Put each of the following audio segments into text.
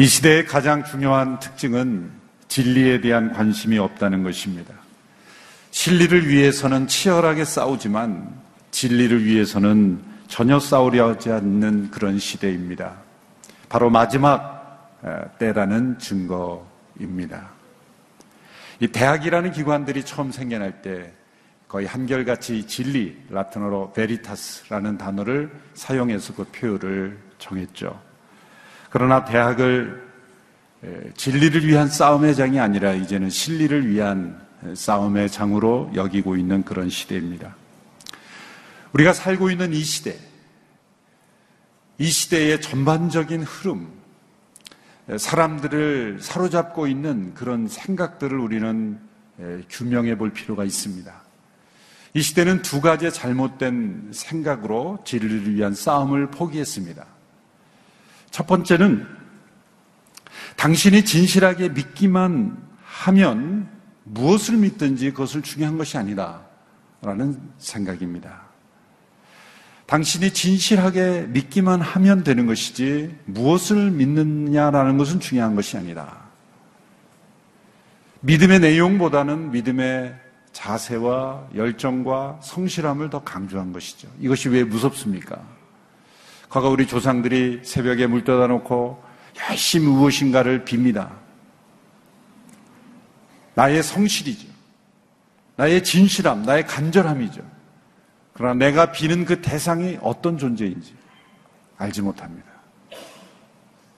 이 시대의 가장 중요한 특징은 진리에 대한 관심이 없다는 것입니다. 진리를 위해서는 치열하게 싸우지만 진리를 위해서는 전혀 싸우려 하지 않는 그런 시대입니다. 바로 마지막 때라는 증거입니다. 이 대학이라는 기관들이 처음 생겨날 때 거의 한결같이 진리, 라틴어로 베리타스라는 단어를 사용해서 그 표현을 정했죠. 그러나 대학을 진리를 위한 싸움의 장이 아니라 이제는 진리를 위한 싸움의 장으로 여기고 있는 그런 시대입니다. 우리가 살고 있는 이 시대, 이 시대의 전반적인 흐름, 사람들을 사로잡고 있는 그런 생각들을 우리는 규명해 볼 필요가 있습니다. 이 시대는 두 가지의 잘못된 생각으로 진리를 위한 싸움을 포기했습니다. 첫 번째는 당신이 진실하게 믿기만 하면 무엇을 믿든지 그것을 중요한 것이 아니다. 라는 생각입니다. 당신이 진실하게 믿기만 하면 되는 것이지 무엇을 믿느냐라는 것은 중요한 것이 아니다. 믿음의 내용보다는 믿음의 자세와 열정과 성실함을 더 강조한 것이죠. 이것이 왜 무섭습니까? 과거 우리 조상들이 새벽에 물 떠다 놓고 열심히 무엇인가를 빕니다. 나의 성실이죠. 나의 진실함, 나의 간절함이죠. 그러나 내가 비는 그 대상이 어떤 존재인지 알지 못합니다.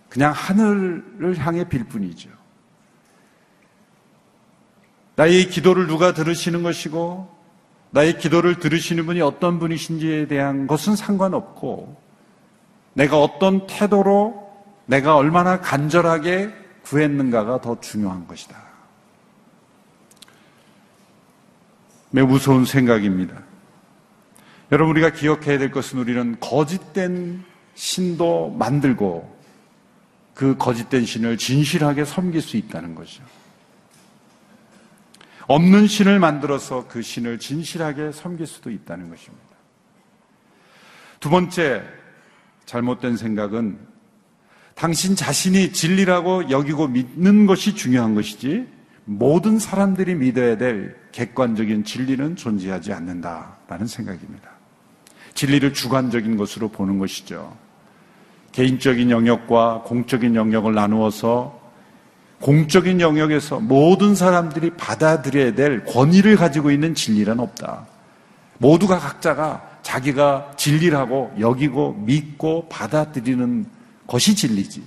그냥 하늘을 향해 빌 뿐이죠. 나의 기도를 누가 들으시는 것이고, 나의 기도를 들으시는 분이 어떤 분이신지에 대한 것은 상관없고, 내가 어떤 태도로 내가 얼마나 간절하게 구했는가가 더 중요한 것이다. 매우 무서운 생각입니다. 여러분, 우리가 기억해야 될 것은 우리는 거짓된 신도 만들고 그 거짓된 신을 진실하게 섬길 수 있다는 거죠. 없는 신을 만들어서 그 신을 진실하게 섬길 수도 있다는 것입니다. 두 번째, 잘못된 생각은 당신 자신이 진리라고 여기고 믿는 것이 중요한 것이지 모든 사람들이 믿어야 될 객관적인 진리는 존재하지 않는다라는 생각입니다. 진리를 주관적인 것으로 보는 것이죠. 개인적인 영역과 공적인 영역을 나누어서 공적인 영역에서 모든 사람들이 받아들여야 될 권위를 가지고 있는 진리란 없다. 모두가 각자가 자기가 진리라고 여기고 믿고 받아들이는 것이 진리지.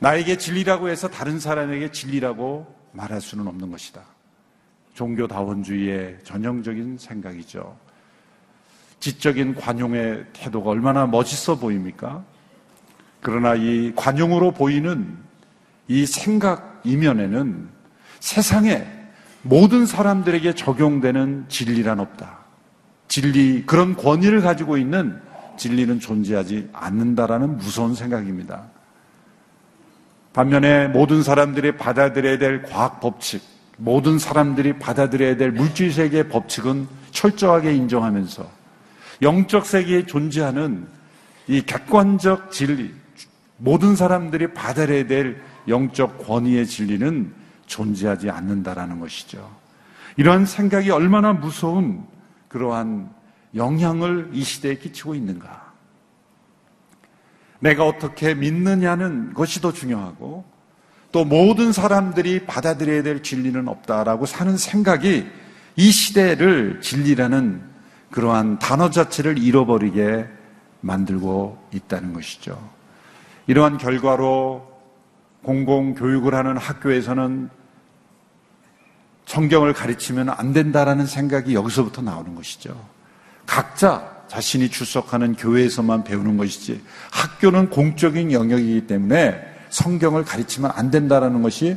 나에게 진리라고 해서 다른 사람에게 진리라고 말할 수는 없는 것이다. 종교다원주의의 전형적인 생각이죠. 지적인 관용의 태도가 얼마나 멋있어 보입니까? 그러나 이 관용으로 보이는 이 생각 이면에는 세상에 모든 사람들에게 적용되는 진리란 없다. 진리, 그런 권위를 가지고 있는 진리는 존재하지 않는다라는 무서운 생각입니다. 반면에 모든 사람들이 받아들여야 될 과학 법칙, 모든 사람들이 받아들여야 될 물질 세계의 법칙은 철저하게 인정하면서 영적 세계에 존재하는 이 객관적 진리, 모든 사람들이 받아들여야 될 영적 권위의 진리는 존재하지 않는다라는 것이죠. 이러한 생각이 얼마나 무서운 그러한 영향을 이 시대에 끼치고 있는가? 내가 어떻게 믿느냐는 것이 더 중요하고 또 모든 사람들이 받아들여야 될 진리는 없다라고 사는 생각이 이 시대를 진리라는 그러한 단어 자체를 잃어버리게 만들고 있다는 것이죠. 이러한 결과로 공공교육을 하는 학교에서는 성경을 가르치면 안 된다라는 생각이 여기서부터 나오는 것이죠. 각자 자신이 출석하는 교회에서만 배우는 것이지 학교는 공적인 영역이기 때문에 성경을 가르치면 안 된다라는 것이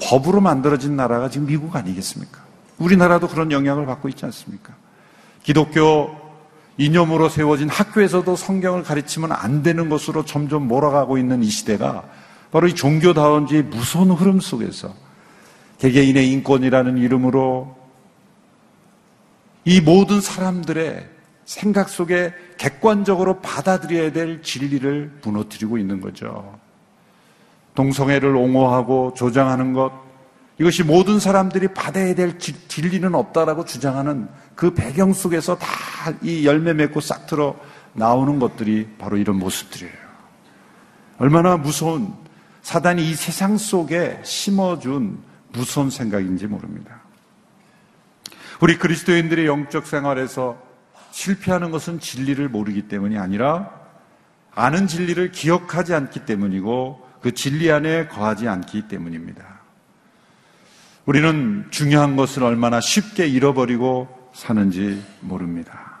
법으로 만들어진 나라가 지금 미국 아니겠습니까? 우리나라도 그런 영향을 받고 있지 않습니까? 기독교 이념으로 세워진 학교에서도 성경을 가르치면 안 되는 것으로 점점 몰아가고 있는 이 시대가 바로 이 종교다운지의 무서운 흐름 속에서 개개인의 인권이라는 이름으로 이 모든 사람들의 생각 속에 객관적으로 받아들여야 될 진리를 무너뜨리고 있는 거죠. 동성애를 옹호하고 조장하는 것, 이것이 모든 사람들이 받아야 될 진리는 없다라고 주장하는 그 배경 속에서 다 이 열매 맺고 싹 틀어 나오는 것들이 바로 이런 모습들이에요. 얼마나 무서운 사단이 이 세상 속에 심어준 무서운 생각인지 모릅니다. 우리 그리스도인들의 영적 생활에서 실패하는 것은 진리를 모르기 때문이 아니라 아는 진리를 기억하지 않기 때문이고 그 진리 안에 거하지 않기 때문입니다. 우리는 중요한 것을 얼마나 쉽게 잃어버리고 사는지 모릅니다.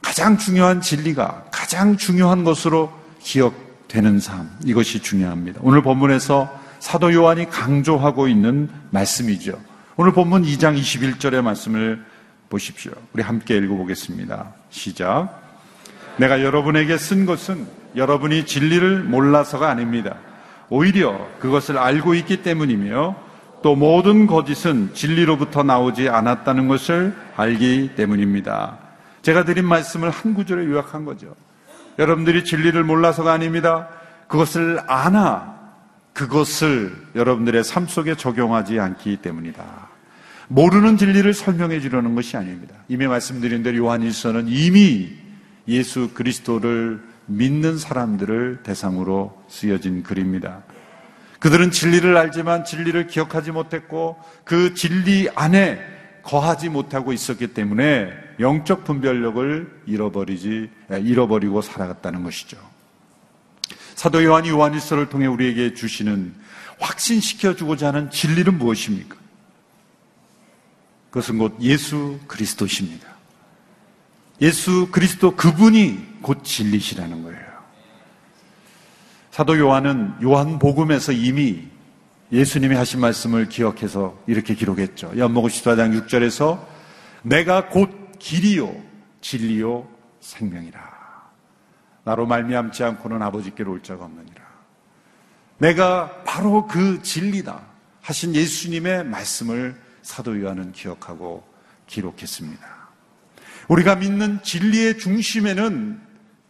가장 중요한 진리가 가장 중요한 것으로 기억되는 삶, 이것이 중요합니다. 오늘 본문에서 사도 요한이 강조하고 있는 말씀이죠. 오늘 본문 2장 21절의 말씀을 보십시오. 우리 함께 읽어보겠습니다. 시작. 내가 여러분에게 쓴 것은 여러분이 진리를 몰라서가 아닙니다. 오히려 그것을 알고 있기 때문이며 또 모든 거짓은 진리로부터 나오지 않았다는 것을 알기 때문입니다. 제가 드린 말씀을 한 구절에 요약한 거죠. 여러분들이 진리를 몰라서가 아닙니다. 그것을 아나 그것을 여러분들의 삶 속에 적용하지 않기 때문이다. 모르는 진리를 설명해 주려는 것이 아닙니다. 이미 말씀드린 대로 요한일서는 이미 예수 그리스도를 믿는 사람들을 대상으로 쓰여진 글입니다. 그들은 진리를 알지만 진리를 기억하지 못했고 그 진리 안에 거하지 못하고 있었기 때문에 영적 분별력을 잃어버리지 잃어버리고 살아갔다는 것이죠. 사도 요한이 요한일서를 통해 우리에게 주시는 확신시켜 주고자 하는 진리는 무엇입니까? 그것은 곧 예수 그리스도십니다. 예수 그리스도 그분이 곧 진리시라는 거예요. 사도 요한은 요한복음에서 이미 예수님이 하신 말씀을 기억해서 이렇게 기록했죠. 연목음 14장 6절에서 내가 곧 길이요 진리요 생명이라. 나로 말미암지 않고는 아버지께로 올 자가 없느니라. 내가 바로 그 진리다 하신 예수님의 말씀을 사도 요한은 기억하고 기록했습니다. 우리가 믿는 진리의 중심에는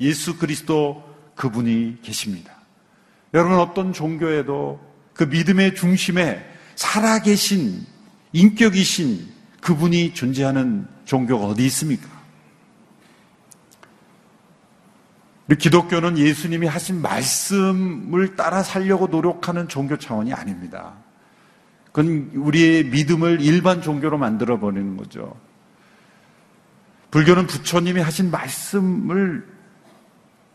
예수 그리스도 그분이 계십니다. 여러분 어떤 종교에도 그 믿음의 중심에 살아계신 인격이신 그분이 존재하는 종교가 어디 있습니까? 우리 기독교는 예수님이 하신 말씀을 따라 살려고 노력하는 종교 차원이 아닙니다. 그건 우리의 믿음을 일반 종교로 만들어 버리는 거죠. 불교는 부처님이 하신 말씀을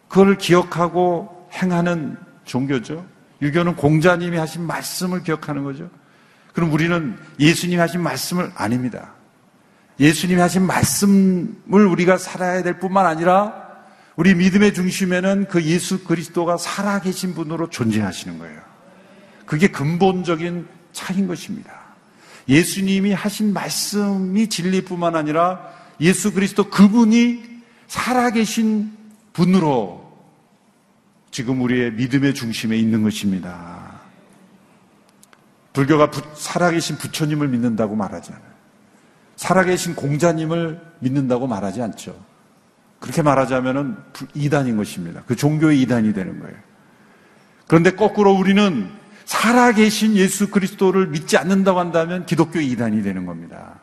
그걸 기억하고 행하는 종교죠. 유교는 공자님이 하신 말씀을 기억하는 거죠. 그럼 우리는 예수님이 하신 말씀을 아닙니다. 예수님이 하신 말씀을 우리가 살아야 될 뿐만 아니라 우리 믿음의 중심에는 그 예수 그리스도가 살아계신 분으로 존재하시는 거예요. 그게 근본적인 차인 것입니다. 예수님이 하신 말씀이 진리뿐만 아니라 예수 그리스도 그분이 살아계신 분으로 지금 우리의 믿음의 중심에 있는 것입니다. 불교가 부, 살아계신 부처님을 믿는다고 말하지 않아요. 살아계신 공자님을 믿는다고 말하지 않죠. 그렇게 말하자면 이단인 것입니다. 그 종교의 이단이 되는 거예요. 그런데 거꾸로 우리는 살아계신 예수 그리스도를 믿지 않는다고 한다면 기독교 이단이 되는 겁니다.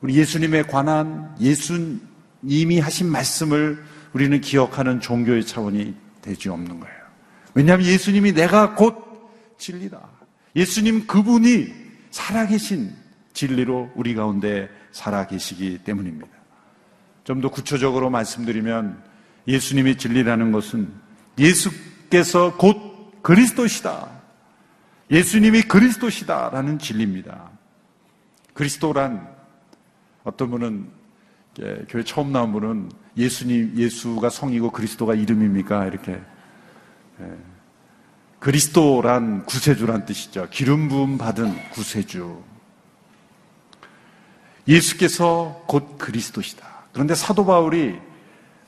우리 예수님에 관한 예수님이 하신 말씀을 우리는 기억하는 종교의 차원이 되지 없는 거예요. 왜냐하면 예수님이 내가 곧 진리다. 예수님 그분이 살아계신 진리로 우리 가운데 살아계시기 때문입니다. 좀 더 구체적으로 말씀드리면 예수님이 진리라는 것은 예수께서 곧 그리스도시다. 예수님이 그리스도시다라는 진리입니다. 그리스도란 어떤 분은 교회 처음 나온 분은 예수님 예수가 성이고 그리스도가 이름입니까? 이렇게 예. 그리스도란 구세주란 뜻이죠. 기름 부음 받은 구세주. 예수께서 곧 그리스도시다. 그런데 사도 바울이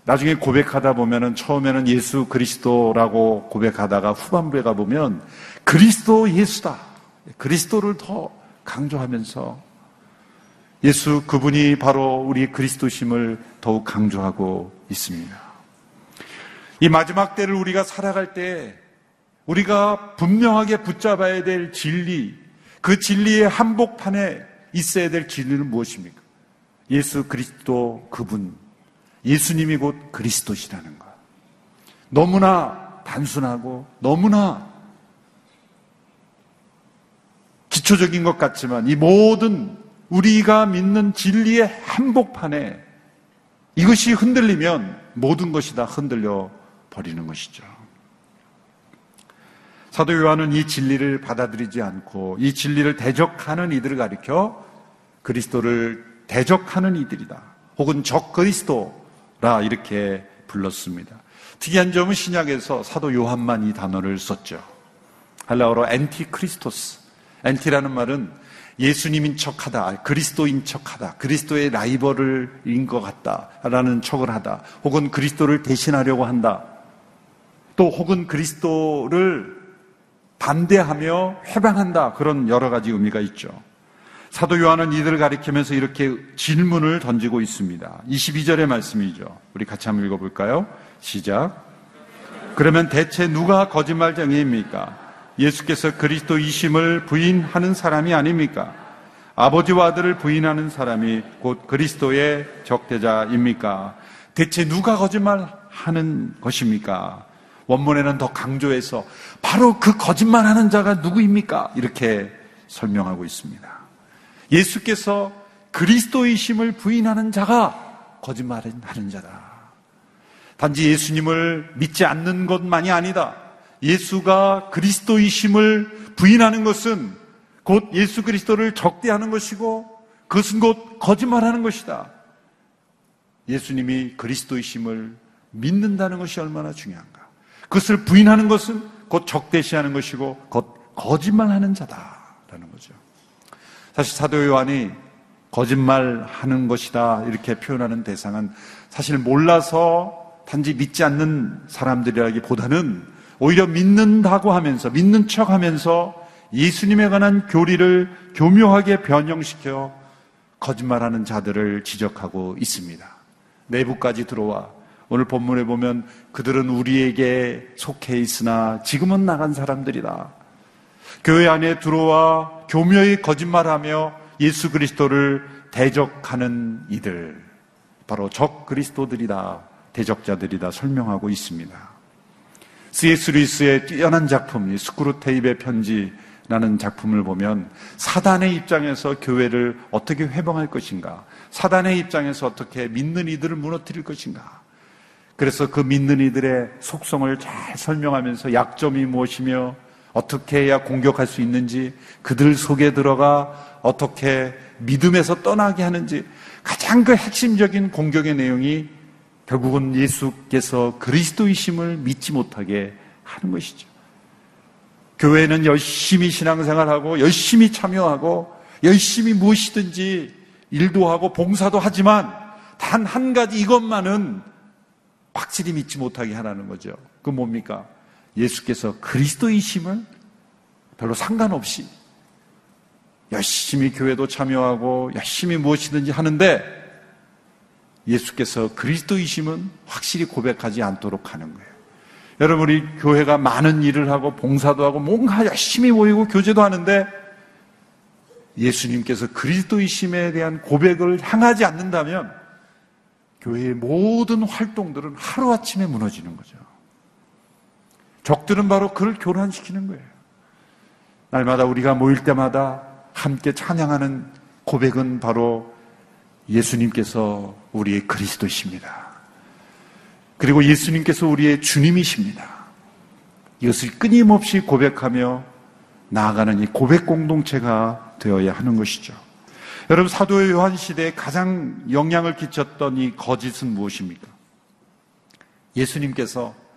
나중에 고백하다 보면은 처음에는 예수 그리스도라고 고백하다가 후반부에 가보면 그리스도 예수다. 그리스도를 더 강조하면서 예수 그분이 바로 우리 그리스도심을 더욱 강조하고 있습니다. 이 마지막 때를 우리가 살아갈 때 우리가 분명하게 붙잡아야 될 진리, 그 진리의 한복판에 있어야 될 진리는 무엇입니까? 예수 그리스도 그분, 예수님이 곧 그리스도시라는 것. 너무나 단순하고 너무나 기초적인 것 같지만 이 모든 우리가 믿는 진리의 한복판에 이것이 흔들리면 모든 것이 다 흔들려 버리는 것이죠. 사도 요한은 이 진리를 받아들이지 않고 이 진리를 대적하는 이들을 가리켜 그리스도를 대적하는 이들이다. 혹은 적 그리스도라 이렇게 불렀습니다. 특이한 점은 신약에서 사도 요한만 이 단어를 썼죠. 헬라어로 ἀντίχριστος. ἀντί라는 말은 예수님인 척하다, 그리스도인 척하다, 그리스도의 라이벌인 것 같다라는 척을 하다, 혹은 그리스도를 대신하려고 한다, 또 혹은 그리스도를 반대하며 회방한다 그런 여러 가지 의미가 있죠. 사도 요한은 이들을 가리키면서 이렇게 질문을 던지고 있습니다. 22절의 말씀이죠. 우리 같이 한번 읽어볼까요? 시작. 그러면 대체 누가 거짓말쟁이입니까? 예수께서 그리스도이심을 부인하는 사람이 아닙니까? 아버지와 아들을 부인하는 사람이 곧 그리스도의 적대자입니까? 대체 누가 거짓말하는 것입니까? 원문에는 더 강조해서 바로 그 거짓말하는 자가 누구입니까? 이렇게 설명하고 있습니다. 예수께서 그리스도이심을 부인하는 자가 거짓말하는 자다. 단지 예수님을 믿지 않는 것만이 아니다. 예수가 그리스도이심을 부인하는 것은 곧 예수 그리스도를 적대하는 것이고 그것은 곧 거짓말하는 것이다. 예수님이 그리스도이심을 믿는다는 것이 얼마나 중요한가. 그것을 부인하는 것은 곧 적대시하는 것이고 곧 거짓말하는 자다라는 거죠. 사실 사도 요한이 거짓말하는 것이다 이렇게 표현하는 대상은 사실 몰라서 단지 믿지 않는 사람들이라기보다는 오히려 믿는다고 하면서 믿는 척 하면서 예수님에 관한 교리를 교묘하게 변형시켜 거짓말하는 자들을 지적하고 있습니다. 내부까지 들어와 오늘 본문에 보면 그들은 우리에게 속해 있으나 지금은 나간 사람들이다. 교회 안에 들어와 교묘히 거짓말하며 예수 그리스도를 대적하는 이들, 바로 적 그리스도들이다, 대적자들이다 설명하고 있습니다. C.S. 루이스의 뛰어난 작품, 스크루테이프의 편지라는 작품을 보면 사단의 입장에서 교회를 어떻게 훼방할 것인가, 사단의 입장에서 어떻게 믿는 이들을 무너뜨릴 것인가. 그래서 그 믿는 이들의 속성을 잘 설명하면서 약점이 무엇이며 어떻게 해야 공격할 수 있는지 그들 속에 들어가 어떻게 믿음에서 떠나게 하는지 가장 그 핵심적인 공격의 내용이 결국은 예수께서 그리스도이심을 믿지 못하게 하는 것이죠. 교회는 열심히 신앙생활하고 열심히 참여하고 열심히 무엇이든지 일도 하고 봉사도 하지만 단 한 가지 이것만은 확실히 믿지 못하게 하라는 거죠. 그 뭡니까? 예수께서 그리스도이심을 별로 상관없이 열심히 교회도 참여하고 열심히 무엇이든지 하는데 예수께서 그리스도이심은 확실히 고백하지 않도록 하는 거예요. 여러분, 우리 교회가 많은 일을 하고 봉사도 하고 뭔가 열심히 모이고 교제도 하는데 예수님께서 그리스도이심에 대한 고백을 향하지 않는다면 교회의 모든 활동들은 하루아침에 무너지는 거죠. 적들은 바로 그를 교란시키는 거예요. 날마다 우리가 모일 때마다 함께 찬양하는 고백은 바로 예수님께서 우리의 그리스도십니다. 그리고 예수님께서 우리의 주님이십니다. 이것을 끊임없이 고백하며 나아가는 이 고백 공동체가 되어야 하는 것이죠. 여러분 사도 요한 시대에 가장 영향을 끼쳤던 이 거짓은 무엇입니까? 예수님께서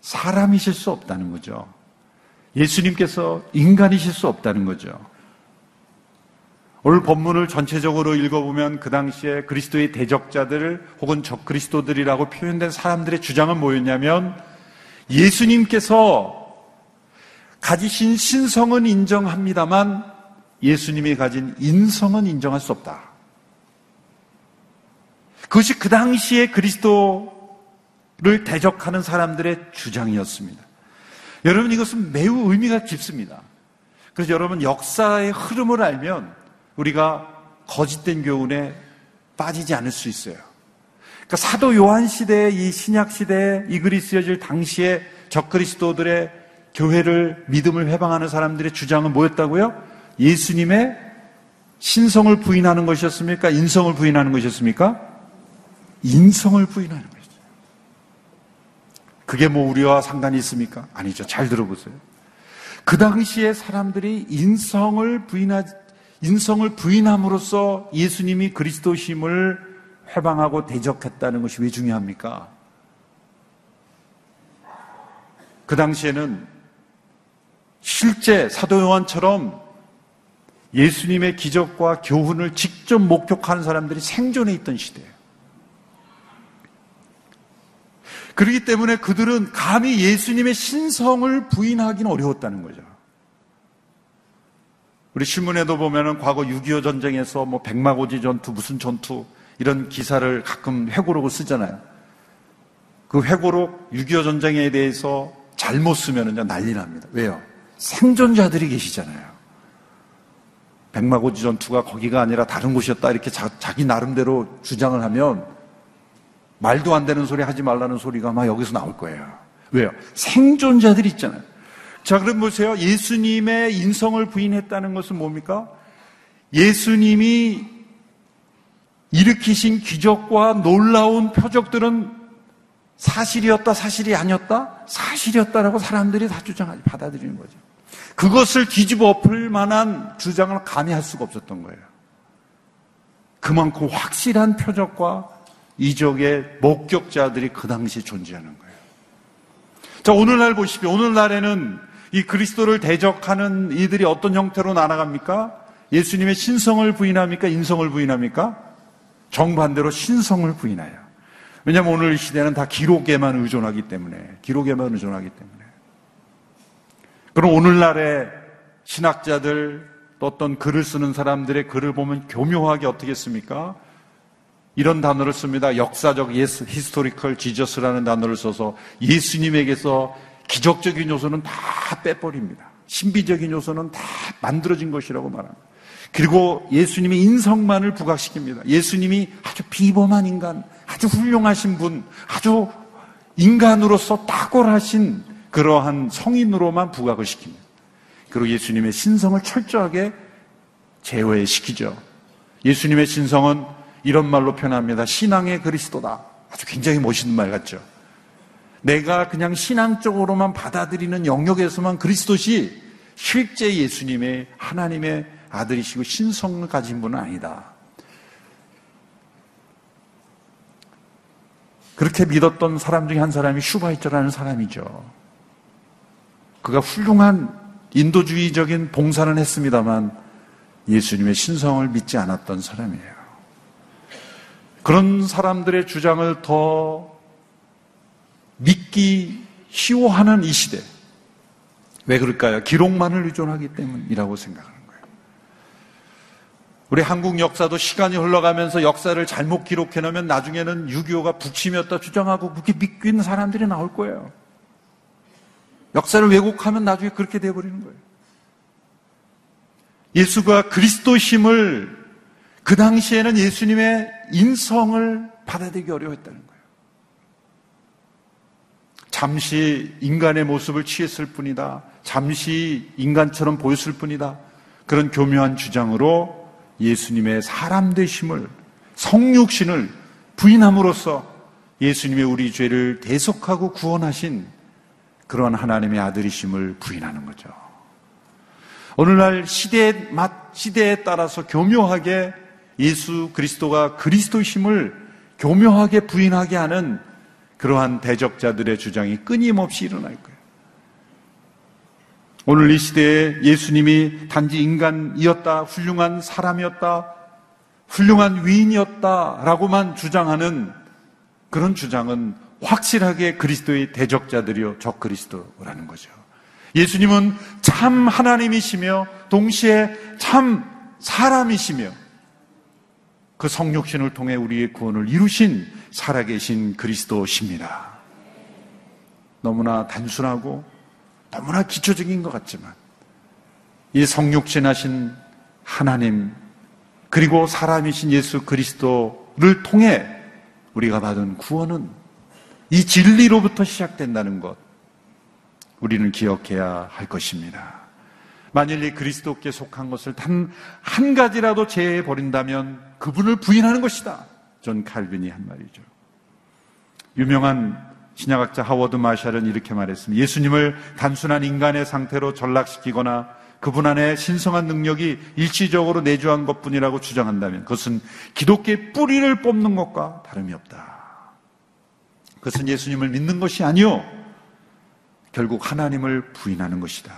사람이실 수 없다는 거죠. 예수님께서 인간이실 수 없다는 거죠. 오늘 본문을 전체적으로 읽어보면 그 당시에 그리스도의 대적자들 혹은 적그리스도들이라고 표현된 사람들의 주장은 뭐였냐면 예수님께서 가지신 신성은 인정합니다만 예수님이 가진 인성은 인정할 수 없다. 그것이 그 당시에 그리스도 를 대적하는 사람들의 주장이었습니다. 여러분 이것은 매우 의미가 깊습니다. 그래서 여러분 역사의 흐름을 알면 우리가 거짓된 교훈에 빠지지 않을 수 있어요. 그러니까 사도 요한 시대, 이 신약 시대, 이 그리스여질 당시에 적그리스도들의 교회를 믿음을 회방하는 사람들의 주장은 뭐였다고요? 예수님의 신성을 부인하는 것이었습니까? 인성을 부인하는 것이었습니까? 인성을 부인하는 것이죠. 그게 뭐 우리와 상관이 있습니까? 아니죠. 잘 들어보세요. 그 당시에 사람들이 인성을 부인하, 인성을 부인함으로써 예수님이 그리스도심을 회방하고 대적했다는 것이 왜 중요합니까? 그 당시에는 실제 사도 요한처럼 예수님의 기적과 교훈을 직접 목격하는 사람들이 생존해 있던 시대예요. 그렇기 때문에 그들은 감히 예수님의 신성을 부인하기는 어려웠다는 거죠. 우리 신문에도 보면은 과거 6.25 전쟁에서 뭐 백마고지 전투, 무슨 전투, 이런 기사를 가끔 회고록을 쓰잖아요. 그 회고록 6.25 전쟁에 대해서 잘못 쓰면은 난리 납니다. 왜요? 생존자들이 계시잖아요. 백마고지 전투가 거기가 아니라 다른 곳이었다 이렇게 자, 기 나름대로 주장을 하면 말도 안 되는 소리 하지 말라는 소리가 막 여기서 나올 거예요. 왜요? 생존자들이 있잖아요. 자, 그럼 보세요. 예수님의 인성을 부인했다는 것은 뭡니까? 예수님이 일으키신 기적과 놀라운 표적들은 사실이었다, 사실이 아니었다? 사실이었다라고 사람들이 다 주장하지, 받아들이는 거죠. 그것을 뒤집어 엎을 만한 주장을 감히 할 수가 없었던 거예요. 그만큼 확실한 표적과 이적의 목격자들이 그 당시 존재하는 거예요. 자, 오늘날 보십시오. 오늘날에는 이 그리스도를 대적하는 이들이 어떤 형태로 나아갑니까? 예수님의 신성을 부인합니까? 인성을 부인합니까? 정반대로 신성을 부인해요. 왜냐하면 오늘 시대는 다 기록에만 의존하기 때문에, 기록에만 의존하기 때문에. 그럼 오늘날의 신학자들 또 어떤 글을 쓰는 사람들의 글을 보면 교묘하게 어떻게 씁니까? 이런 단어를 씁니다. 역사적 예수, Historical Jesus라는 단어를 써서 예수님에게서 기적적인 요소는 다 빼버립니다. 신비적인 요소는 다 만들어진 것이라고 말합니다. 그리고 예수님의 인성만을 부각시킵니다. 예수님이 아주 비범한 인간, 아주 훌륭하신 분, 아주 인간으로서 탁월하신 그러한 성인으로만 부각을 시킵니다. 그리고 예수님의 신성을 철저하게 제외시키죠. 예수님의 신성은 이런 말로 표현합니다. 신앙의 그리스도다. 아주 굉장히 멋있는 말 같죠. 내가 그냥 신앙적으로만 받아들이는 영역에서만 그리스도시 실제 예수님의 하나님의 아들이시고 신성을 가진 분은 아니다. 그렇게 믿었던 사람 중에 한 사람이 슈바이처라는 사람이죠. 그가 훌륭한 인도주의적인 봉사는 했습니다만 예수님의 신성을 믿지 않았던 사람이에요. 그런 사람들의 주장을 더 믿기 쉬워하는 이 시대. 왜 그럴까요? 기록만을 의존하기 때문이라고 생각하는 거예요. 우리 한국 역사도 시간이 흘러가면서 역사를 잘못 기록해 놓으면 나중에는 6.25가 북침이었다 주장하고 그렇게 믿고 있는 사람들이 나올 거예요. 역사를 왜곡하면 나중에 그렇게 돼버리는 거예요. 예수가 그리스도심을 그 당시에는 예수님의 인성을 받아들이기 어려웠다는 거예요. 잠시 인간의 모습을 취했을 뿐이다. 잠시 인간처럼 보였을 뿐이다. 그런 교묘한 주장으로 예수님의 사람 되심을 성육신을 부인함으로써 예수님의 우리 죄를 대속하고 구원하신 그런 하나님의 아들이심을 부인하는 거죠. 오늘날 시대의 맛, 시대에 따라서 교묘하게 예수 그리스도가 그리스도심을 교묘하게 부인하게 하는 그러한 대적자들의 주장이 끊임없이 일어날 거예요. 오늘 이 시대에 예수님이 단지 인간이었다, 훌륭한 사람이었다, 훌륭한 위인이었다라고만 주장하는 그런 주장은 확실하게 그리스도의 대적자들이요, 적 그리스도라는 거죠. 예수님은 참 하나님이시며 동시에 참 사람이시며 그 성육신을 통해 우리의 구원을 이루신 살아계신 그리스도십니다. 너무나 단순하고 너무나 기초적인 것 같지만 이 성육신하신 하나님 그리고 사람이신 예수 그리스도를 통해 우리가 받은 구원은 이 진리로부터 시작된다는 것 우리는 기억해야 할 것입니다. 만일 이 그리스도께 속한 것을 단 한 가지라도 제해 버린다면 그분을 부인하는 것이다. 전 칼빈이 한 말이죠. 유명한 신약학자 하워드 마샬은 이렇게 말했습니다. 예수님을 단순한 인간의 상태로 전락시키거나 그분 안에 신성한 능력이 일시적으로 내주한 것 뿐이라고 주장한다면 그것은 기독교의 뿌리를 뽑는 것과 다름이 없다. 그것은 예수님을 믿는 것이 아니요. 결국 하나님을 부인하는 것이다.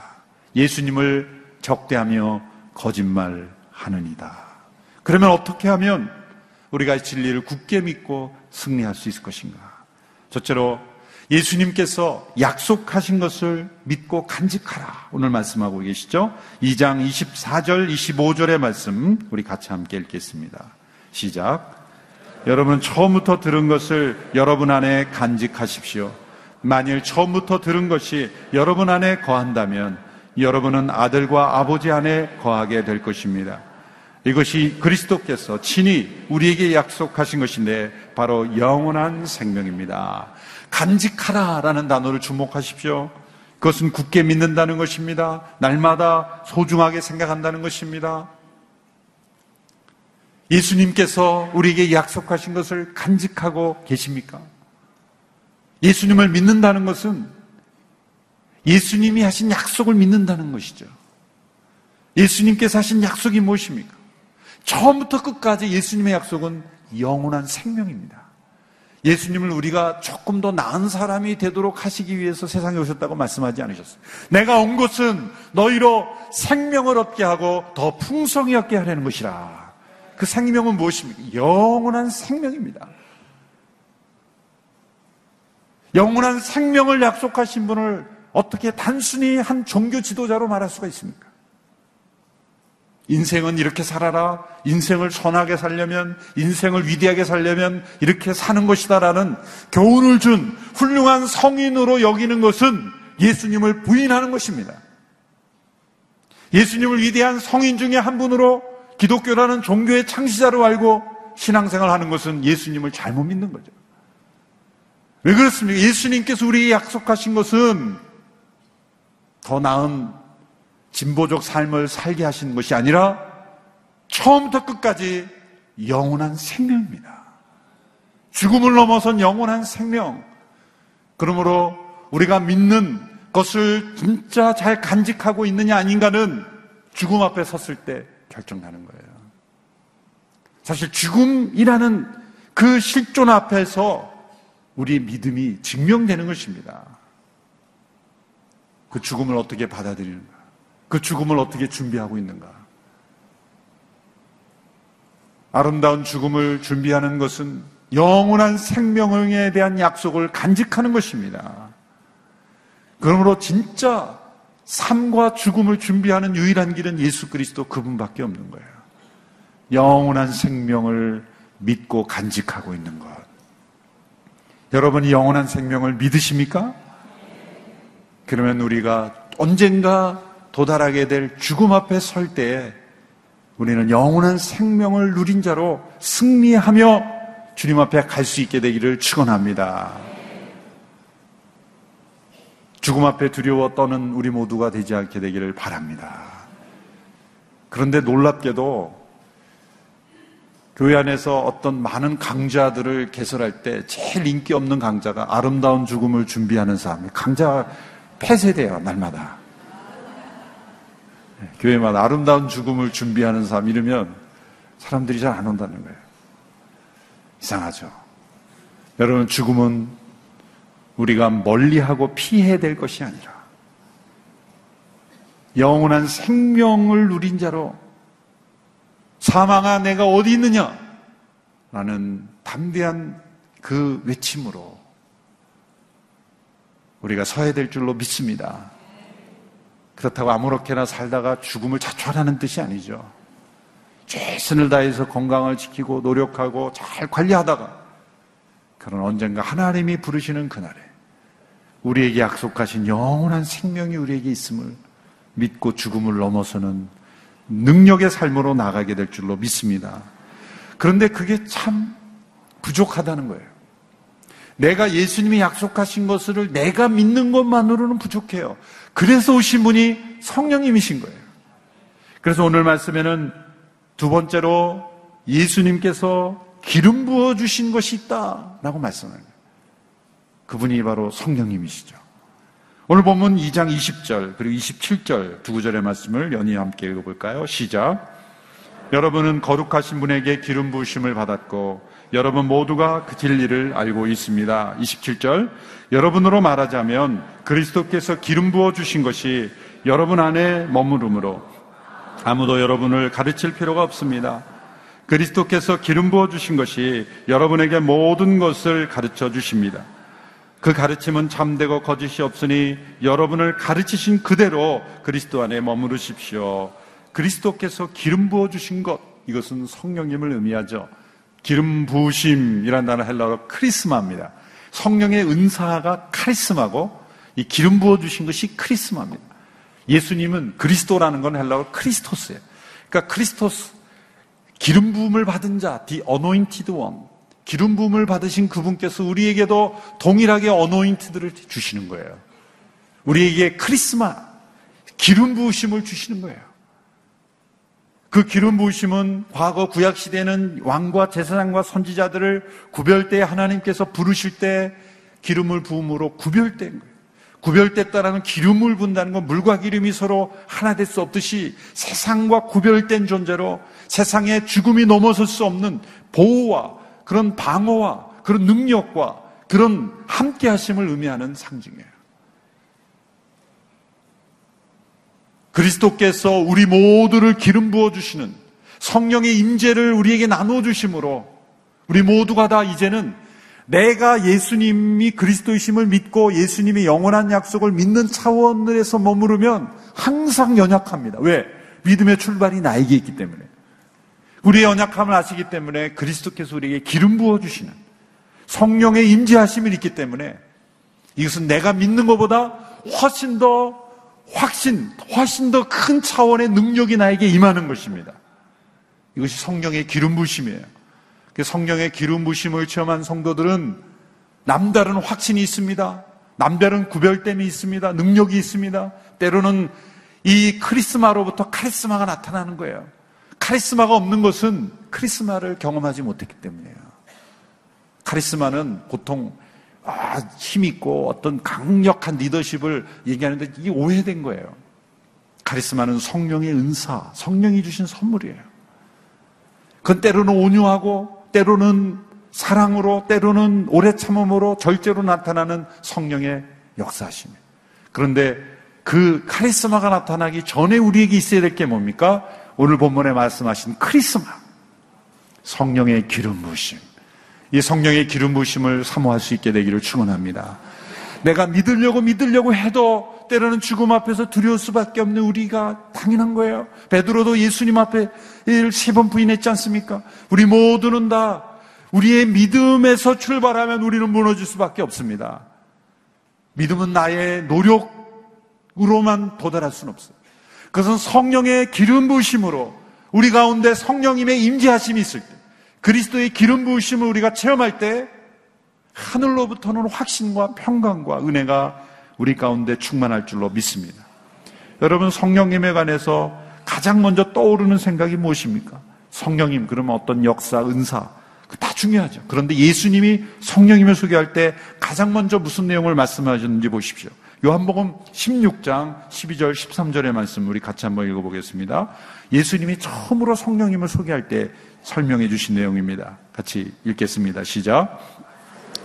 예수님을 적대하며 거짓말하느니다. 그러면 어떻게 하면 우리가 진리를 굳게 믿고 승리할 수 있을 것인가? 첫째로 예수님께서 약속하신 것을 믿고 간직하라. 오늘 말씀하고 계시죠? 2장 24절, 25절의 말씀 우리 같이 함께 읽겠습니다. 시작. 여러분 처음부터 들은 것을 여러분 안에 간직하십시오. 만일 처음부터 들은 것이 여러분 안에 거한다면 여러분은 아들과 아버지 안에 거하게 될 것입니다. 이것이 그리스도께서 친히 우리에게 약속하신 것인데 바로 영원한 생명입니다. 간직하라라는 단어를 주목하십시오. 그것은 굳게 믿는다는 것입니다. 날마다 소중하게 생각한다는 것입니다. 예수님께서 우리에게 약속하신 것을 간직하고 계십니까? 예수님을 믿는다는 것은 예수님이 하신 약속을 믿는다는 것이죠. 예수님께서 하신 약속이 무엇입니까? 처음부터 끝까지 예수님의 약속은 영원한 생명입니다. 예수님을 우리가 조금 더 나은 사람이 되도록 하시기 위해서 세상에 오셨다고 말씀하지 않으셨어요. 내가 온 것은 너희로 생명을 얻게 하고 더 풍성히 얻게 하려는 것이라. 그 생명은 무엇입니까? 영원한 생명입니다. 영원한 생명을 약속하신 분을 어떻게 단순히 한 종교 지도자로 말할 수가 있습니까? 인생은 이렇게 살아라. 인생을 선하게 살려면, 인생을 위대하게 살려면 이렇게 사는 것이다라는 교훈을 준 훌륭한 성인으로 여기는 것은 예수님을 부인하는 것입니다. 예수님을 위대한 성인 중에 한 분으로 기독교라는 종교의 창시자로 알고 신앙생활 하는 것은 예수님을 잘못 믿는 거죠. 왜 그렇습니까? 예수님께서 우리에게 약속하신 것은 더 나은 진보적 삶을 살게 하시는 것이 아니라 처음부터 끝까지 영원한 생명입니다. 죽음을 넘어선 영원한 생명. 그러므로 우리가 믿는 것을 진짜 잘 간직하고 있느냐 아닌가는 죽음 앞에 섰을 때 결정나는 거예요. 사실 죽음이라는 그 실존 앞에서 우리의 믿음이 증명되는 것입니다. 그 죽음을 어떻게 받아들이는가? 그 죽음을 어떻게 준비하고 있는가? 아름다운 죽음을 준비하는 것은 영원한 생명에 대한 약속을 간직하는 것입니다. 그러므로 진짜 삶과 죽음을 준비하는 유일한 길은 예수 그리스도 그분밖에 없는 거예요. 영원한 생명을 믿고 간직하고 있는 것. 여러분이 영원한 생명을 믿으십니까? 그러면 우리가 언젠가 도달하게 될 죽음 앞에 설 때에 우리는 영원한 생명을 누린 자로 승리하며 주님 앞에 갈 수 있게 되기를 축원합니다. 죽음 앞에 두려워 떠는 우리 모두가 되지 않게 되기를 바랍니다. 그런데 놀랍게도 교회 안에서 어떤 많은 강좌들을 개설할 때 제일 인기 없는 강좌가 아름다운 죽음을 준비하는 사람. 강좌 폐쇄돼요, 날마다. 네, 교회마다 아름다운 죽음을 준비하는 사람 이러면 사람들이 잘 안 온다는 거예요. 이상하죠. 여러분, 죽음은 우리가 멀리하고 피해야 될 것이 아니라 영원한 생명을 누린 자로 사망아 내가 어디 있느냐? 라는 담대한 그 외침으로 우리가 서야 될 줄로 믿습니다. 그렇다고 아무렇게나 살다가 죽음을 자초하라는 뜻이 아니죠. 최선을 다해서 건강을 지키고 노력하고 잘 관리하다가 그런 언젠가 하나님이 부르시는 그날에 우리에게 약속하신 영원한 생명이 우리에게 있음을 믿고 죽음을 넘어서는 능력의 삶으로 나가게 될 줄로 믿습니다. 그런데 그게 참 부족하다는 거예요. 내가 예수님이 약속하신 것을 내가 믿는 것만으로는 부족해요. 그래서 오신 분이 성령님이신 거예요. 그래서 오늘 말씀에는 두 번째로 예수님께서 기름 부어 주신 것이 있다라고 말씀합니다. 그분이 바로 성령님이시죠. 오늘 보면 2장 20절 그리고 27절 두 구절의 말씀을 연이 함께 읽어볼까요? 시작. 여러분은 거룩하신 분에게 기름 부으심을 받았고 여러분 모두가 그 진리를 알고 있습니다. 27절 여러분으로 말하자면 그리스도께서 기름 부어 주신 것이 여러분 안에 머무르므로 아무도 여러분을 가르칠 필요가 없습니다. 그리스도께서 기름 부어 주신 것이 여러분에게 모든 것을 가르쳐 주십니다. 그 가르침은 참되고 거짓이 없으니 여러분을 가르치신 그대로 그리스도 안에 머무르십시오. 그리스도께서 기름 부어 주신 것 이것은 성령님을 의미하죠. 기름 부으심이라는 단어 헬라어로 크리스마입니다. 성령의 은사가 카리스마고 이 기름 부어 주신 것이 크리스마입니다. 예수님은 그리스도라는 건 헬라어로 크리스토스예요. 그러니까 크리스토스 기름 부음을 받은 자, the anointed one. 기름 부음을 받으신 그분께서 우리에게도 동일하게 어노인트들을 주시는 거예요. 우리에게 크리스마 기름 부으심을 주시는 거예요. 그 기름 부으심은 과거 구약 시대는 왕과 제사장과 선지자들을 구별때 하나님께서 부르실 때 기름을 부음으로 구별된 거예요. 구별됐다라는 기름을 분다는 건 물과 기름이 서로 하나 될 수 없듯이 세상과 구별된 존재로 세상의 죽음이 넘어설 수 없는 보호와 그런 방어와 그런 능력과 그런 함께 하심을 의미하는 상징이에요. 그리스도께서 우리 모두를 기름 부어 주시는 성령의 임재를 우리에게 나누어 주심으로 우리 모두가 다 이제는 내가 예수님이 그리스도이심을 믿고 예수님의 영원한 약속을 믿는 차원에서 머무르면 항상 연약합니다. 왜? 믿음의 출발이 나에게 있기 때문에. 우리의 연약함을 아시기 때문에 그리스도께서 우리에게 기름 부어 주시는 성령의 임재하심이 있기 때문에 이것은 내가 믿는 것보다 훨씬 더 확신, 훨씬 더 큰 차원의 능력이 나에게 임하는 것입니다. 이것이 성령의 기름 부심이에요. 그 성령의 기름 부심을 체험한 성도들은 남다른 확신이 있습니다. 남다른 구별됨이 있습니다. 능력이 있습니다. 때로는 이 크리스마로부터 카리스마가 나타나는 거예요. 카리스마가 없는 것은 크리스마를 경험하지 못했기 때문이에요. 카리스마는 보통 아, 힘있고 어떤 강력한 리더십을 얘기하는데 이게 오해된 거예요. 카리스마는 성령의 은사, 성령이 주신 선물이에요. 그건 때로는 온유하고, 때로는 사랑으로, 때로는 오래 참음으로 절제로 나타나는 성령의 역사심이에요. 그런데 그 카리스마가 나타나기 전에 우리에게 있어야 될 게 뭡니까? 오늘 본문에 말씀하신 크리스마. 성령의 기름 부으심. 이 성령의 기름 부으심을 사모할 수 있게 되기를 축원합니다. 내가 믿으려고 믿으려고 해도 때로는 죽음 앞에서 두려울 수밖에 없는 우리가 당연한 거예요. 베드로도 예수님 앞에 세 번 부인했지 않습니까? 우리 모두는 다 우리의 믿음에서 출발하면 우리는 무너질 수밖에 없습니다. 믿음은 나의 노력으로만 도달할 수는 없어요. 그것은 성령의 기름 부으심으로 우리 가운데 성령님의 임재하심이 있을 때 그리스도의 기름 부으심을 우리가 체험할 때 하늘로부터는 확신과 평강과 은혜가 우리 가운데 충만할 줄로 믿습니다. 여러분 성령님에 관해서 가장 먼저 떠오르는 생각이 무엇입니까? 성령님 그러면 어떤 역사, 은사 다 중요하죠. 그런데 예수님이 성령님을 소개할 때 가장 먼저 무슨 내용을 말씀하셨는지 보십시오. 요한복음 16장 12절 13절의 말씀 우리 같이 한번 읽어보겠습니다. 예수님이 처음으로 성령님을 소개할 때 설명해 주신 내용입니다. 같이 읽겠습니다. 시작.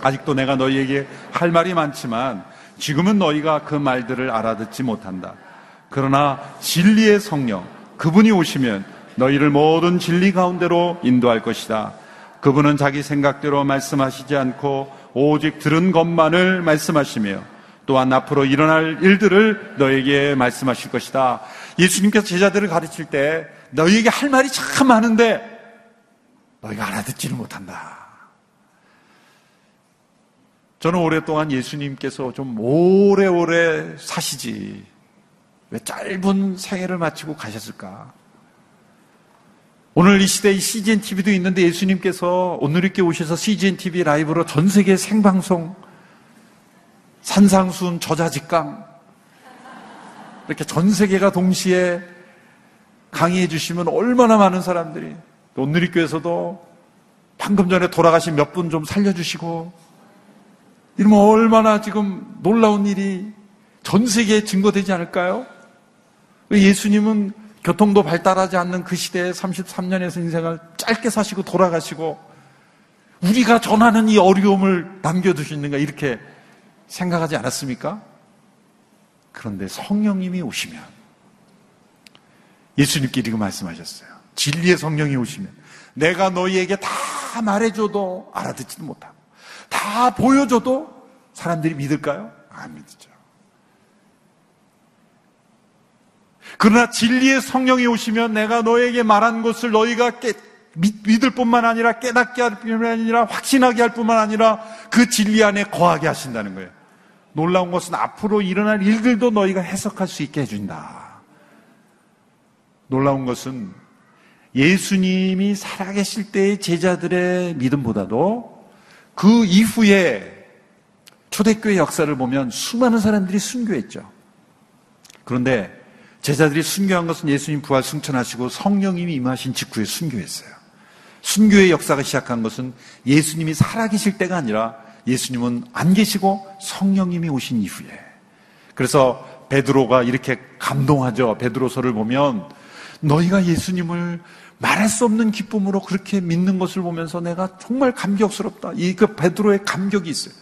아직도 내가 너희에게 할 말이 많지만 지금은 너희가 그 말들을 알아듣지 못한다. 그러나 진리의 성령, 그분이 오시면 너희를 모든 진리 가운데로 인도할 것이다. 그분은 자기 생각대로 말씀하시지 않고 오직 들은 것만을 말씀하시며 또한 앞으로 일어날 일들을 너에게 말씀하실 것이다. 예수님께서 제자들을 가르칠 때 너희에게 할 말이 참 많은데 너희가 알아듣지는 못한다. 저는 오랫동안 예수님께서 좀 오래오래 사시지. 왜 짧은 생애를 마치고 가셨을까? 오늘 이 시대에 CGN TV도 있는데 예수님께서 오늘 이렇게 오셔서 CGN TV 라이브로 전 세계 생방송 산상순 저자직강 이렇게 전 세계가 동시에 강의해 주시면 얼마나 많은 사람들이 교회에서도 방금 전에 돌아가신 몇 분 좀 살려주시고 이러면 얼마나 지금 놀라운 일이 전 세계에 증거되지 않을까요? 예수님은 교통도 발달하지 않는 그 시대에 33년에서 인생을 짧게 사시고 돌아가시고 우리가 전하는 이 어려움을 남겨두시는가 이렇게 생각하지 않았습니까? 그런데 성령님이 오시면 예수님끼리 말씀하셨어요. 진리의 성령이 오시면 내가 너희에게 다 말해줘도 알아듣지도 못하고 다 보여줘도 사람들이 믿을까요? 안 믿죠. 그러나 진리의 성령이 오시면 내가 너에게 말한 것을 너희가 깨, 믿 을 뿐만 아니라 깨닫게 할 뿐만 아니라 확신하게 할 뿐만 아니라 그 진리 안에 거하게 하신다는 거예요. 놀라운 것은 앞으로 일어날 일들도 너희가 해석할 수 있게 해준다. 놀라운 것은 예수님이 살아계실 때의 제자들의 믿음보다도 그 이후에 초대교회 역사를 보면 수많은 사람들이 순교했죠. 그런데 제자들이 순교한 것은 예수님 부활 승천하시고 성령님이 임하신 직후에 순교했어요. 순교의 역사가 시작한 것은 예수님이 살아계실 때가 아니라 예수님은 안 계시고 성령님이 오신 이후에. 그래서 베드로가 이렇게 감동하죠. 베드로서를 보면 너희가 예수님을 말할 수 없는 기쁨으로 그렇게 믿는 것을 보면서 내가 정말 감격스럽다. 이그 베드로의 감격이 있어요.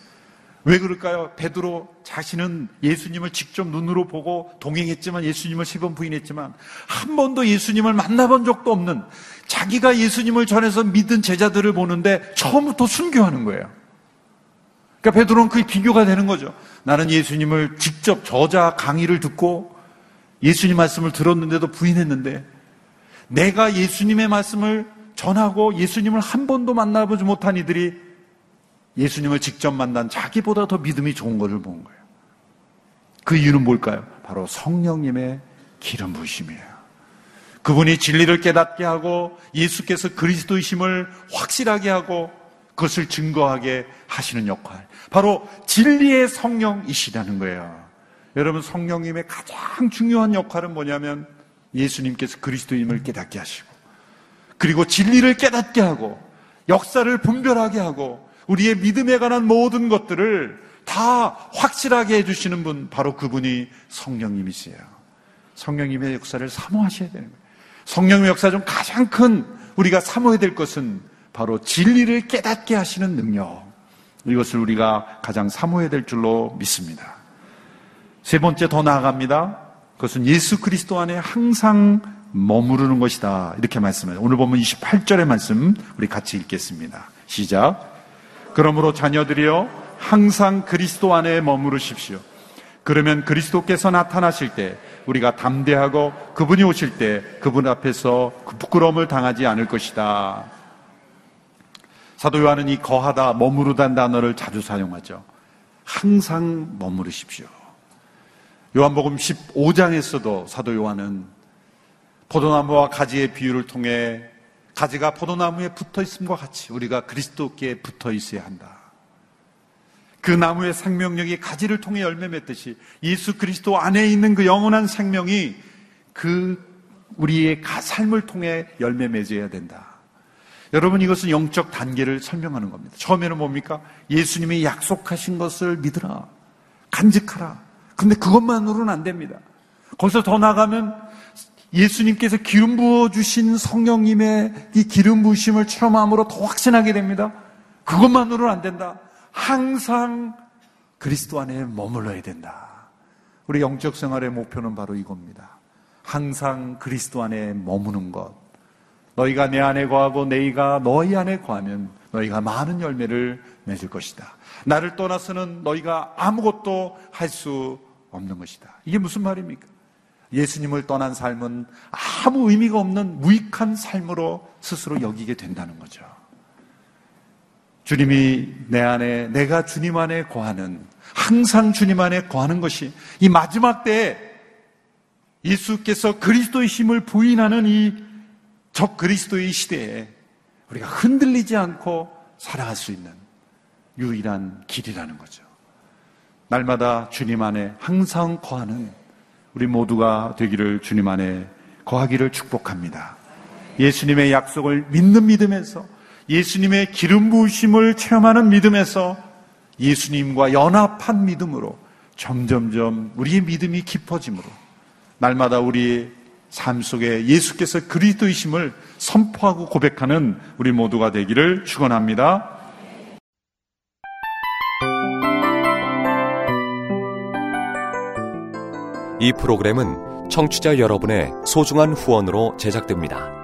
왜 그럴까요? 베드로 자신은 예수님을 직접 눈으로 보고 동행했지만 예수님을 세 번 부인했지만 한 번도 예수님을 만나본 적도 없는 자기가 예수님을 전해서 믿은 제자들을 보는데 처음부터 순교하는 거예요. 그러니까 베드로는 그게 비교가 되는 거죠. 나는 예수님을 직접 저자 강의를 듣고 예수님 말씀을 들었는데도 부인했는데 내가 예수님의 말씀을 전하고 예수님을 한 번도 만나보지 못한 이들이 예수님을 직접 만난 자기보다 더 믿음이 좋은 것을 본 거예요. 그 이유는 뭘까요? 바로 성령님의 기름 부으심이에요. 그분이 진리를 깨닫게 하고 예수께서 그리스도이심을 확실하게 하고 그것을 증거하게 하시는 역할. 바로 진리의 성령이시라는 거예요. 여러분 성령님의 가장 중요한 역할은 뭐냐면 예수님께서 그리스도임을 깨닫게 하시고 그리고 진리를 깨닫게 하고 역사를 분별하게 하고 우리의 믿음에 관한 모든 것들을 다 확실하게 해주시는 분 바로 그분이 성령님이세요. 성령님의 역사를 사모하셔야 되는 거예요. 성령의 역사 중 가장 큰 우리가 사모해야 될 것은 바로 진리를 깨닫게 하시는 능력. 이것을 우리가 가장 사모해야 될 줄로 믿습니다. 세 번째 더 나아갑니다. 그것은 예수 그리스도 안에 항상 머무르는 것이다. 이렇게 말씀해요. 오늘 보면 28절의 말씀 우리 같이 읽겠습니다. 시작. 그러므로 자녀들이여 항상 그리스도 안에 머무르십시오. 그러면 그리스도께서 나타나실 때 우리가 담대하고 그분이 오실 때 그분 앞에서 그 부끄러움을 당하지 않을 것이다. 사도 요한은 이 거하다, 머무르다는 단어를 자주 사용하죠. 항상 머무르십시오. 요한복음 15장에서도 사도 요한은 포도나무와 가지의 비유를 통해 가지가 포도나무에 붙어 있음과 같이 우리가 그리스도께 붙어 있어야 한다. 그 나무의 생명력이 가지를 통해 열매 맺듯이 예수 그리스도 안에 있는 그 영원한 생명이 그 우리의 삶을 통해 열매 맺어야 된다. 여러분 이것은 영적 단계를 설명하는 겁니다. 처음에는 뭡니까? 예수님이 약속하신 것을 믿으라. 간직하라. 근데 그것만으로는 안 됩니다. 거기서 더 나가면 예수님께서 기름 부어 주신 성령님의 이 기름 부으심을 체험함으로 더 확신하게 됩니다. 그것만으로는 안 된다. 항상 그리스도 안에 머물러야 된다. 우리 영적 생활의 목표는 바로 이겁니다. 항상 그리스도 안에 머무는 것. 너희가 내 안에 거하고 내가 너희 안에 거하면 너희가 많은 열매를 맺을 것이다. 나를 떠나서는 너희가 아무것도 할 수 없는 것이다. 이게 무슨 말입니까? 예수님을 떠난 삶은 아무 의미가 없는 무익한 삶으로 스스로 여기게 된다는 거죠. 주님이 내 안에, 내가 주님 안에 거하는, 항상 주님 안에 거하는 것이 이 마지막 때에 예수께서 그리스도의 힘을 부인하는 이 적 그리스도의 시대에 우리가 흔들리지 않고 살아갈 수 있는 유일한 길이라는 거죠. 날마다 주님 안에 항상 거하는 우리 모두가 되기를 주님 안에 거하기를 축복합니다. 예수님의 약속을 믿는 믿음에서 예수님의 기름 부으심을 체험하는 믿음에서 예수님과 연합한 믿음으로 점점점 우리의 믿음이 깊어짐으로 날마다 우리의 삶 속에 예수께서 그리스도이심을 선포하고 고백하는 우리 모두가 되기를 축원합니다. 이 프로그램은 청취자 여러분의 소중한 후원으로 제작됩니다.